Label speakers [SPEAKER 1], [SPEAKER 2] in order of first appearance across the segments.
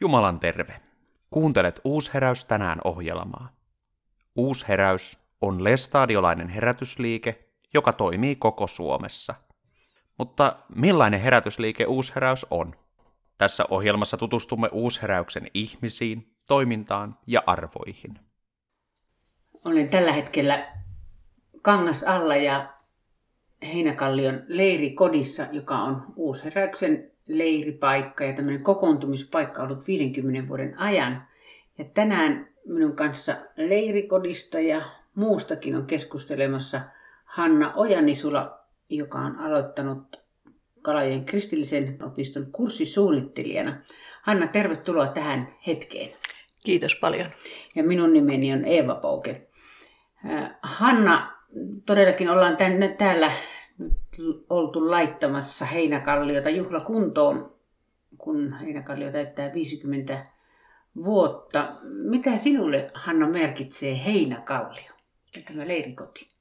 [SPEAKER 1] Jumalan terve. Kuuntelet Uusheräys tänään ohjelmaa. Uusheräys on lestadiolainen herätysliike, joka toimii koko Suomessa. Mutta millainen herätysliike Uusheräys on? Tässä ohjelmassa tutustumme Uusheräyksen ihmisiin, toimintaan ja arvoihin.
[SPEAKER 2] Olen tällä hetkellä Kangas alla ja Heinäkallion leirikodissa, joka on Uusheräyksen leiripaikka ja tämmöinen kokoontumispaikka ollut 50 vuoden ajan. Ja tänään minun kanssa leirikodista ja muustakin on keskustelemassa Hanna Ojanisula, joka on aloittanut Kalajoen kristillisen opiston kurssisuunnittelijana. Hanna, tervetuloa tähän hetkeen.
[SPEAKER 3] Kiitos paljon.
[SPEAKER 2] Ja minun nimeni on Eeva Pouke. Äh, Hanna, todellakin ollaan tänne, täällä oltu laittamassa Heinäkalliota juhlakuntoon, kun Heinäkallio täyttää 50 vuotta. Mitä sinulle, Hanna, merkitsee Heinäkallio ja tämä leirikoti?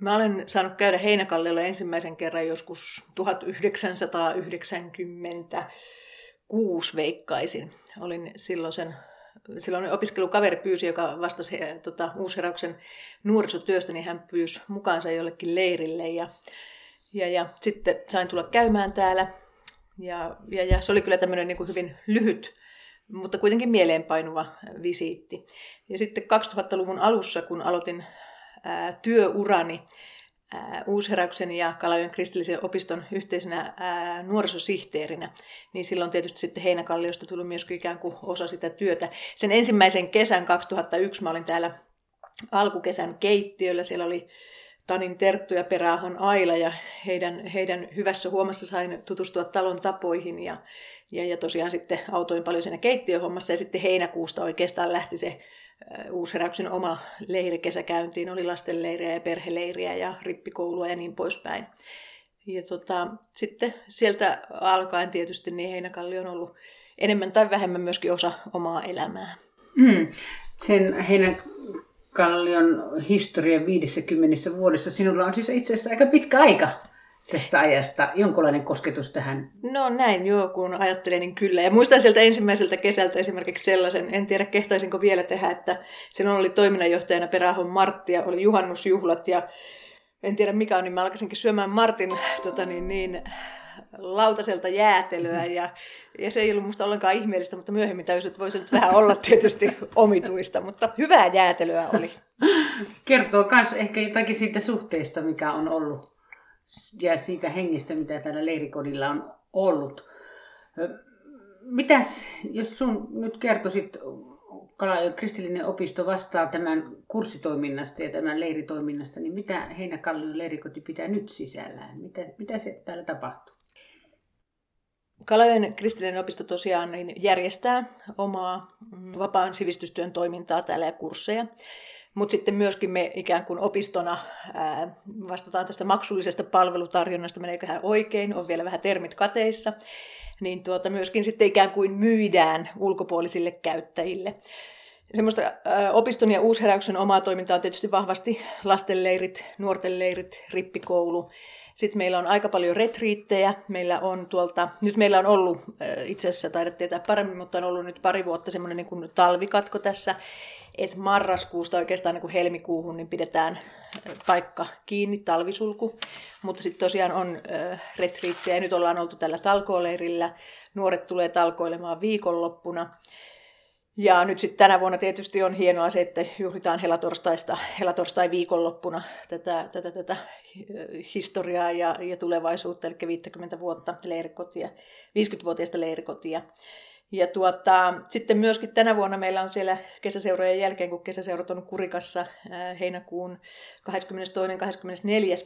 [SPEAKER 3] Mä olen saanut käydä Heinäkalliolla ensimmäisen kerran joskus 1996 veikkaisin. Olin silloin sen silloin opiskelukaveri pyysi, joka vastasi tota, uusheräyksen nuorisotyöstä, niin hän pyysi mukaansa jollekin leirille ja, ja, ja sitten sain tulla käymään täällä. Ja, ja, ja se oli kyllä tämmöinen niin kuin hyvin lyhyt, mutta kuitenkin mieleenpainuva visiitti. Ja sitten 2000-luvun alussa, kun aloitin ää, työurani, Uusheräyksen ja Kalajoen kristillisen opiston yhteisenä ää, nuorisosihteerinä, niin silloin tietysti sitten Heinäkalliosta tuli myös ikään kuin osa sitä työtä. Sen ensimmäisen kesän 2001 mä olin täällä alkukesän keittiöllä, siellä oli Tanin Terttu ja Peräahon Aila ja heidän, heidän hyvässä huomassa sain tutustua talon tapoihin ja, ja, ja tosiaan sitten autoin paljon siinä keittiöhommassa ja sitten heinäkuusta oikeastaan lähti se Uusheräyksen oma leiri kesäkäyntiin, oli lastenleiriä ja perheleiriä ja rippikoulua ja niin poispäin. Ja tota, sitten sieltä alkaen tietysti niin Heinäkalli on ollut enemmän tai vähemmän myöskin osa omaa elämää.
[SPEAKER 2] Mm. Sen Heinäkallion historian 50 vuodessa sinulla on siis itse asiassa aika pitkä aika tästä ajasta jonkunlainen kosketus tähän?
[SPEAKER 3] No näin joo, kun ajattelen, niin kyllä. Ja muistan sieltä ensimmäiseltä kesältä esimerkiksi sellaisen, en tiedä kehtaisinko vielä tehdä, että silloin oli toiminnanjohtajana Perähon Martti ja oli juhannusjuhlat ja en tiedä mikä on, niin mä alkaisinkin syömään Martin tota niin, niin, lautaselta jäätelöä ja, ja se ei ollut musta ollenkaan ihmeellistä, mutta myöhemmin täysin, että voisi nyt vähän olla tietysti omituista, mutta hyvää jäätelöä oli.
[SPEAKER 2] Kertoo myös ehkä jotakin siitä suhteesta, mikä on ollut ja siitä hengestä, mitä täällä leirikodilla on ollut. Mitäs, jos sun nyt kertoisit, kristillinen opisto vastaa tämän kurssitoiminnasta ja tämän leiritoiminnasta, niin mitä Heinäkallion leirikoti pitää nyt sisällään? Mitä, mitä se täällä tapahtuu?
[SPEAKER 3] Kalajoen kristillinen opisto tosiaan niin järjestää omaa vapaan sivistystyön toimintaa täällä ja kursseja. Mutta sitten myöskin me ikään kuin opistona vastataan tästä maksullisesta palvelutarjonnasta, meneeköhän oikein, on vielä vähän termit kateissa, niin tuota, myöskin sitten ikään kuin myydään ulkopuolisille käyttäjille. Semmoista opiston ja uusheräyksen omaa toimintaa on tietysti vahvasti lastenleirit, nuorten leirit, rippikoulu. Sitten meillä on aika paljon retriittejä. Meillä on tuolta, nyt meillä on ollut, itse asiassa taidat tietää paremmin, mutta on ollut nyt pari vuotta semmoinen niin kuin talvikatko tässä että marraskuusta oikeastaan niin kuin helmikuuhun niin pidetään paikka kiinni, talvisulku. Mutta sitten tosiaan on äh, retriittejä nyt ollaan oltu tällä talkooleirillä. Nuoret tulee talkoilemaan viikonloppuna. Ja nyt sitten tänä vuonna tietysti on hienoa se, että juhlitaan helatorstaista, helatorstai viikonloppuna tätä, tätä, tätä historiaa ja, ja tulevaisuutta, eli 50 vuotta leirikotia, 50-vuotiaista leirikotia. Ja tuota, sitten myöskin tänä vuonna meillä on siellä kesäseurojen jälkeen, kun kesäseurat on Kurikassa heinäkuun 22.–24.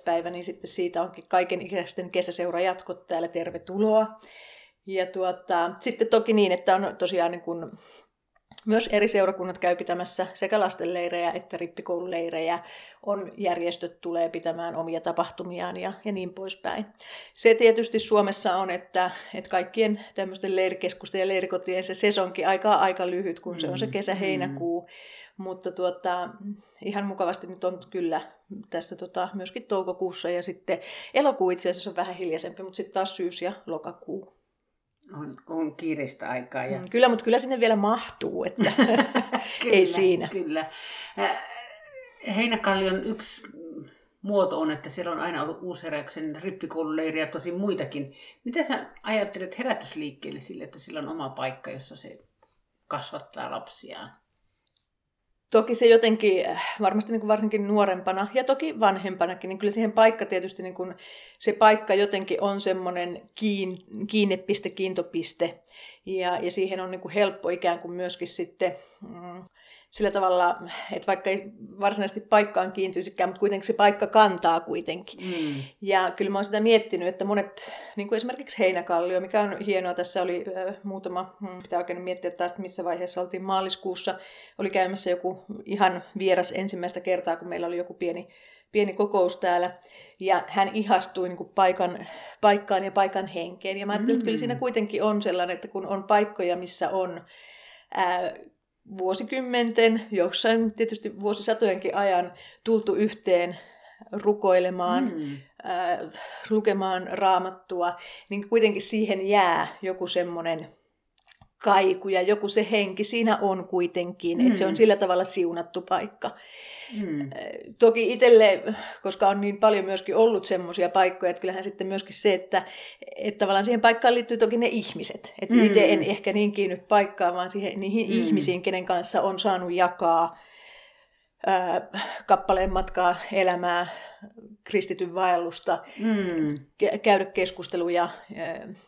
[SPEAKER 3] päivä, niin sitten siitä onkin kaiken ikäisten kesäseurajatkot täällä. Tervetuloa. Ja tuota, sitten toki niin, että on tosiaan niin kuin myös eri seurakunnat käy pitämässä sekä lastenleirejä että rippikoululeirejä. On järjestöt tulee pitämään omia tapahtumiaan ja, ja niin poispäin. Se tietysti Suomessa on, että, että kaikkien tämmöisten leirikeskusten ja leirikotien se sesonkin aika aika lyhyt, kun se on se mm, kesä-heinäkuu. Mm. Mutta tuota, ihan mukavasti nyt on kyllä tässä tota, myöskin toukokuussa ja sitten elokuu itse asiassa on vähän hiljaisempi, mutta sitten taas syys ja lokakuu.
[SPEAKER 2] On, on kiireistä aikaa. Ja...
[SPEAKER 3] Mm, kyllä, mutta kyllä sinne vielä mahtuu, että
[SPEAKER 2] kyllä,
[SPEAKER 3] ei siinä.
[SPEAKER 2] Kyllä. Heinäkallion yksi muoto on, että siellä on aina ollut uusheräyksen rippikoululeiri ja tosi muitakin. Mitä sä ajattelet herätysliikkeelle sille, että sillä on oma paikka, jossa se kasvattaa lapsiaan?
[SPEAKER 3] Toki se jotenkin, äh, varmasti niin kuin varsinkin nuorempana ja toki vanhempanakin, niin kyllä siihen paikka tietysti, niin kuin, se paikka jotenkin on semmoinen kiin, kiinnepiste, kiintopiste. Ja, ja siihen on niin kuin helppo ikään kuin myöskin sitten mm, sillä tavalla, että vaikka ei varsinaisesti paikkaan kiintyisikään, mutta kuitenkin se paikka kantaa kuitenkin. Mm. Ja kyllä mä oon sitä miettinyt, että monet, niin kuin esimerkiksi Heinäkallio, mikä on hienoa, tässä oli äh, muutama, pitää oikein miettiä taas, missä vaiheessa oltiin maaliskuussa, oli käymässä joku ihan vieras ensimmäistä kertaa, kun meillä oli joku pieni, pieni kokous täällä, ja hän ihastui niin kuin paikan, paikkaan ja paikan henkeen. Ja mä ajattelin, mm. että kyllä siinä kuitenkin on sellainen, että kun on paikkoja, missä on ää, vuosikymmenten, jossain tietysti vuosisatojenkin ajan tultu yhteen rukoilemaan, mm. äh, lukemaan raamattua, niin kuitenkin siihen jää joku semmoinen kaiku ja joku se henki siinä on kuitenkin, mm. että se on mm. sillä tavalla siunattu paikka. Mm. Toki itselle, koska on niin paljon myöskin ollut semmoisia paikkoja, että kyllähän sitten myöskin se, että, että tavallaan siihen paikkaan liittyy toki ne ihmiset. Että mm. itse en ehkä niin kiinny paikkaan, vaan siihen, niihin mm. ihmisiin, kenen kanssa on saanut jakaa ää, kappaleen matkaa elämää, kristityn vaellusta, mm. käydä keskusteluja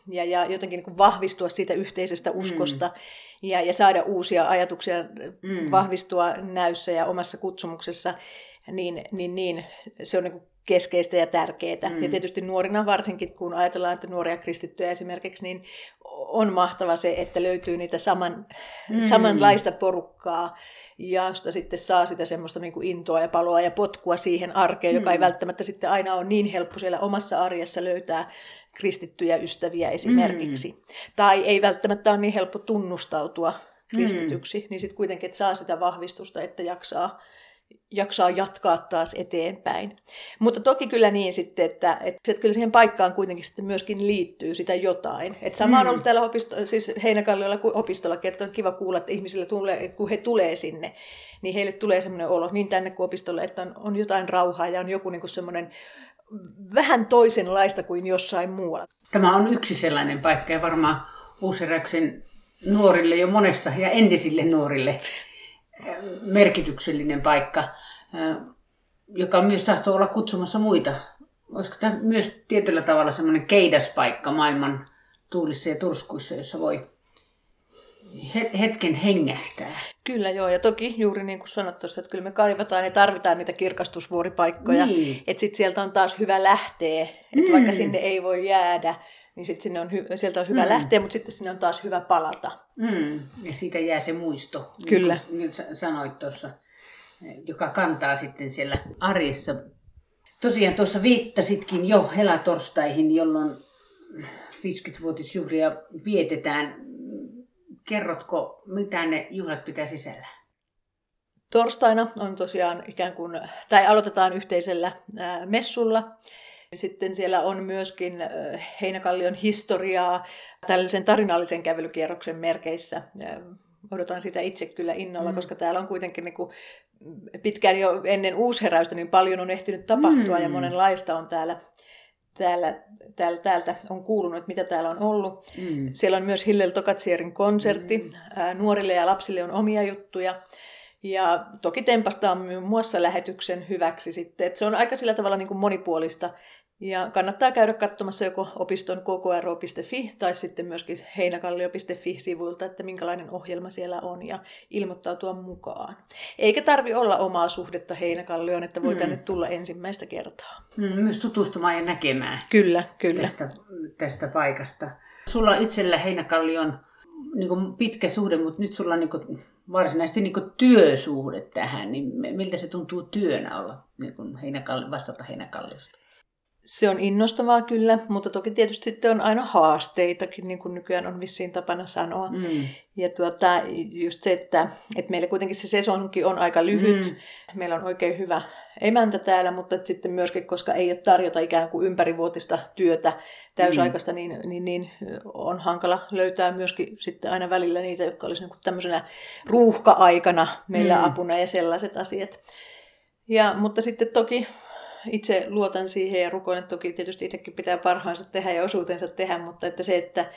[SPEAKER 3] ja, ja jotenkin niin kuin vahvistua siitä yhteisestä uskosta. Mm ja, ja saada uusia ajatuksia mm. vahvistua näyssä ja omassa kutsumuksessa, niin, niin, niin se on niin keskeistä ja tärkeää. Mm. Ja tietysti nuorina varsinkin, kun ajatellaan, että nuoria kristittyjä esimerkiksi, niin on mahtava se, että löytyy niitä saman, mm. samanlaista porukkaa, josta sitten saa sitä semmoista niin kuin intoa ja paloa ja potkua siihen arkeen, mm. joka ei mm. välttämättä sitten aina ole niin helppo siellä omassa arjessa löytää kristittyjä ystäviä esimerkiksi. Mm. Tai ei välttämättä ole niin helppo tunnustautua kristityksi, mm. niin sitten kuitenkin, että saa sitä vahvistusta, että jaksaa, jaksaa jatkaa taas eteenpäin. Mutta toki kyllä niin sitten, että, että, että kyllä siihen paikkaan kuitenkin sitten myöskin liittyy sitä jotain. Että sama on mm. ollut täällä opisto, siis Heinäkalliolla kuin opistollakin, että on kiva kuulla, että ihmisille tulee, kun he tulee sinne, niin heille tulee semmoinen olo niin tänne kuin opistolle, että on, on jotain rauhaa ja on joku niin semmoinen vähän toisenlaista kuin jossain muualla.
[SPEAKER 2] Tämä on yksi sellainen paikka ja varmaan Uuseräksen nuorille jo monessa ja entisille nuorille merkityksellinen paikka, joka myös tahtoo olla kutsumassa muita. Olisiko tämä myös tietyllä tavalla semmoinen keidaspaikka maailman tuulissa ja turskuissa, jossa voi hetken hengähtää.
[SPEAKER 3] Kyllä joo, ja toki juuri niin kuin sanot tuossa, että kyllä me kaivataan ja tarvitaan niitä kirkastusvuoripaikkoja, niin. että sitten sieltä on taas hyvä lähteä, että mm. vaikka sinne ei voi jäädä, niin sit sinne on hy- sieltä on hyvä mm. lähteä, mutta sitten sinne on taas hyvä palata.
[SPEAKER 2] Mm. Ja siitä jää se muisto,
[SPEAKER 3] kyllä.
[SPEAKER 2] niin kuin sanoit tuossa, joka kantaa sitten siellä arjessa. Tosiaan tuossa viittasitkin jo helatorstaihin, jolloin 50-vuotisjuhlia vietetään kerrotko, mitä ne juhlat pitää sisällä?
[SPEAKER 3] Torstaina on tosiaan ikään kuin, tai aloitetaan yhteisellä messulla. Sitten siellä on myöskin Heinäkallion historiaa tällaisen tarinallisen kävelykierroksen merkeissä. Odotan sitä itse kyllä innolla, mm. koska täällä on kuitenkin niin kuin pitkään jo ennen uusheräystä niin paljon on ehtinyt tapahtua mm. ja monenlaista on täällä täällä, täällä, täältä on kuulunut, mitä täällä on ollut. Mm. Siellä on myös Hillel Tokatsierin konsertti. Mm. Ää, nuorille ja lapsille on omia juttuja. Ja toki Tempasta on muun muassa lähetyksen hyväksi sitten. Että se on aika sillä tavalla niin kuin monipuolista. Ja kannattaa käydä katsomassa joko opiston kkro.fi tai sitten myöskin heinäkallio.fi-sivuilta, että minkälainen ohjelma siellä on ja ilmoittautua mukaan. Eikä tarvi olla omaa suhdetta Heinäkallioon, että voi mm. tänne tulla ensimmäistä kertaa.
[SPEAKER 2] Mm, myös tutustumaan ja näkemään.
[SPEAKER 3] Kyllä, kyllä.
[SPEAKER 2] Tästä, tästä paikasta. Sulla itsellä Heinäkallion niin kuin pitkä suhde, mutta nyt sulla on niin kuin varsinaisesti niin kuin työsuhde tähän, niin miltä se tuntuu työnä olla niin kuin heinäkalli, vastata Heinäkalliosta?
[SPEAKER 3] Se on innostavaa kyllä, mutta toki tietysti sitten on aina haasteitakin, niin kuin nykyään on vissiin tapana sanoa. Mm. Ja tuota, just se, että, että meillä kuitenkin se sesonki on aika lyhyt. Mm. Meillä on oikein hyvä emäntä täällä, mutta sitten myöskin, koska ei ole tarjota ikään kuin ympärivuotista työtä täysaikaista, mm. niin, niin, niin on hankala löytää myöskin sitten aina välillä niitä, jotka olisivat niin tämmöisenä ruuhka-aikana meillä mm. apuna ja sellaiset asiat. Ja, mutta sitten toki itse luotan siihen ja rukoilen, että toki tietysti itsekin pitää parhaansa tehdä ja osuutensa tehdä, mutta että se, että,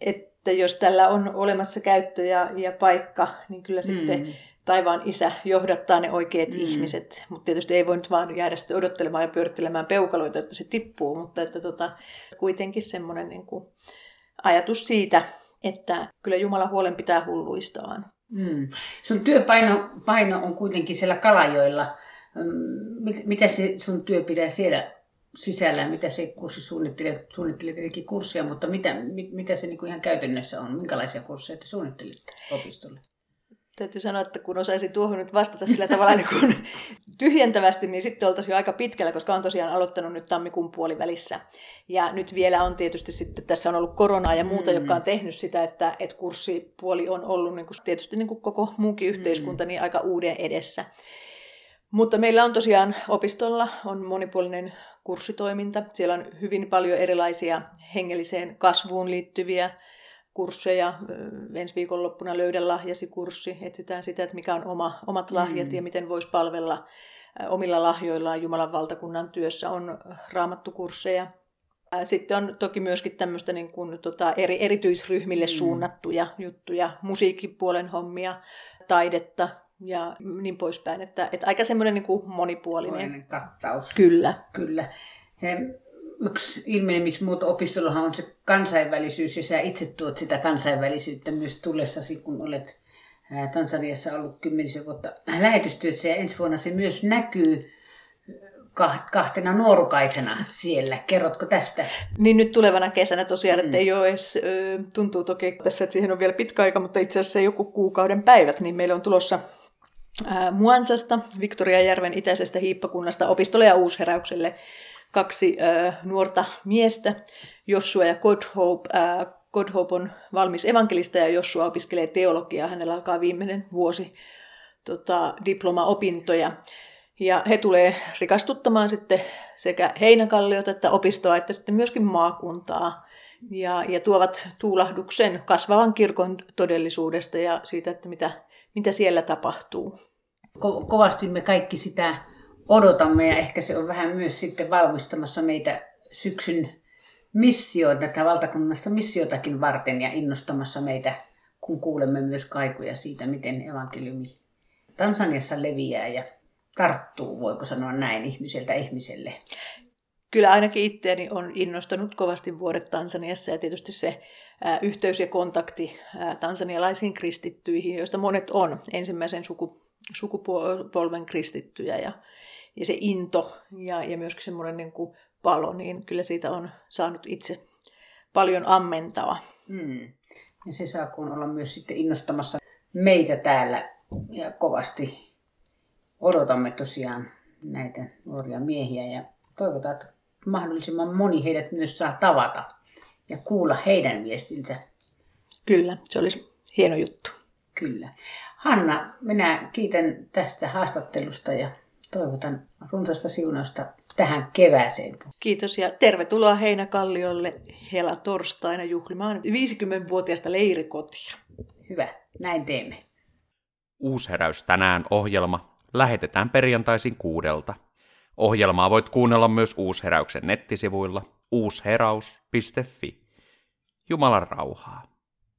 [SPEAKER 3] että jos tällä on olemassa käyttö ja, ja paikka, niin kyllä sitten mm. taivaan isä johdattaa ne oikeat mm. ihmiset. Mutta tietysti ei voi nyt vaan jäädä sitten odottelemaan ja pyörittelemään peukaloita, että se tippuu, mutta että tota, kuitenkin semmoinen niin kuin ajatus siitä, että kyllä Jumala huolen pitää hulluistaan.
[SPEAKER 2] Mm. Sun työpaino paino on kuitenkin siellä Kalajoilla mitä se sun työ pitää siellä sisällä, mitä se kurssi suunnittelee, suunnittelee tietenkin kurssia, mutta mitä, mit, mitä se niinku ihan käytännössä on, minkälaisia kursseja te suunnittelitte opistolle?
[SPEAKER 3] Täytyy sanoa, että kun osaisin tuohon nyt vastata sillä tavalla niin kuin tyhjentävästi, niin sitten oltaisiin jo aika pitkällä, koska on tosiaan aloittanut nyt tammikuun puolivälissä. Ja nyt vielä on tietysti sitten, tässä on ollut koronaa ja muuta, mm. joka on tehnyt sitä, että, että kurssipuoli on ollut niin kuin, tietysti niin kuin koko muukin yhteiskunta mm. niin aika uuden edessä. Mutta meillä on tosiaan opistolla on monipuolinen kurssitoiminta. Siellä on hyvin paljon erilaisia hengelliseen kasvuun liittyviä kursseja. Ensi viikonloppuna löydä lahjasi kurssi. Etsitään sitä, että mikä on oma, omat lahjat mm. ja miten voisi palvella omilla lahjoillaan Jumalan valtakunnan työssä. On raamattukursseja. Sitten on toki myöskin tämmöistä niin kuin, tota, eri, erityisryhmille mm. suunnattuja juttuja, musiikkipuolen hommia, taidetta, ja niin poispäin. Että, että aika semmoinen niin kuin monipuolinen. Monipuolinen
[SPEAKER 2] kattaus.
[SPEAKER 3] Kyllä.
[SPEAKER 2] Kyllä. He, yksi ilmenemismuoto opistollahan on se kansainvälisyys, ja sä itse tuot sitä kansainvälisyyttä myös tullessasi, kun olet Tansaniassa ollut kymmenisen vuotta lähetystyössä, ja ensi vuonna se myös näkyy kahtena nuorukaisena siellä. Kerrotko tästä?
[SPEAKER 3] Niin nyt tulevana kesänä tosiaan, mm. että ei ole edes, tuntuu toki tässä, että siihen on vielä pitkä aika, mutta itse asiassa joku kuukauden päivät, niin meillä on tulossa Muansasta, Victoriajärven itäisestä hiippakunnasta, opistolle ja uusheräykselle kaksi äh, nuorta miestä, Joshua ja Godhope. Äh, Godhope on valmis evankelista ja Joshua opiskelee teologiaa. Hänellä alkaa viimeinen vuosi tota, diplomaopintoja. Ja he tulee rikastuttamaan sitten sekä Heinäkalliota että opistoa että sitten myöskin maakuntaa. Ja, ja tuovat tuulahduksen kasvavan kirkon todellisuudesta ja siitä, että mitä mitä siellä tapahtuu.
[SPEAKER 2] Ko- kovasti me kaikki sitä odotamme ja ehkä se on vähän myös sitten valmistamassa meitä syksyn missioon, tätä valtakunnasta missiotakin varten ja innostamassa meitä, kun kuulemme myös kaikuja siitä, miten evankeliumi Tansaniassa leviää ja tarttuu, voiko sanoa näin, ihmiseltä ihmiselle.
[SPEAKER 3] Kyllä ainakin itseäni on innostanut kovasti vuodet Tansaniassa ja tietysti se yhteys ja kontakti tansanialaisiin kristittyihin, joista monet on ensimmäisen suku, sukupolven kristittyjä ja, ja se into ja, ja myöskin semmoinen niin kuin palo, niin kyllä siitä on saanut itse paljon ammentaa.
[SPEAKER 2] Mm. Ja se saa kun olla myös sitten innostamassa meitä täällä ja kovasti odotamme tosiaan näitä nuoria miehiä ja toivotaan, että mahdollisimman moni heidät myös saa tavata ja kuulla heidän viestinsä.
[SPEAKER 3] Kyllä, se olisi hieno juttu.
[SPEAKER 2] Kyllä. Hanna, minä kiitän tästä haastattelusta ja toivotan runsasta siunausta tähän kevääseen.
[SPEAKER 3] Kiitos ja tervetuloa Heinäkalliolle hela torstaina juhlimaan 50-vuotiaasta leirikotia.
[SPEAKER 2] Hyvä, näin teemme.
[SPEAKER 1] Uusheräys tänään ohjelma lähetetään perjantaisin kuudelta. Ohjelmaa voit kuunnella myös Uusheräyksen nettisivuilla uusheraus.fi. Jumalan rauhaa.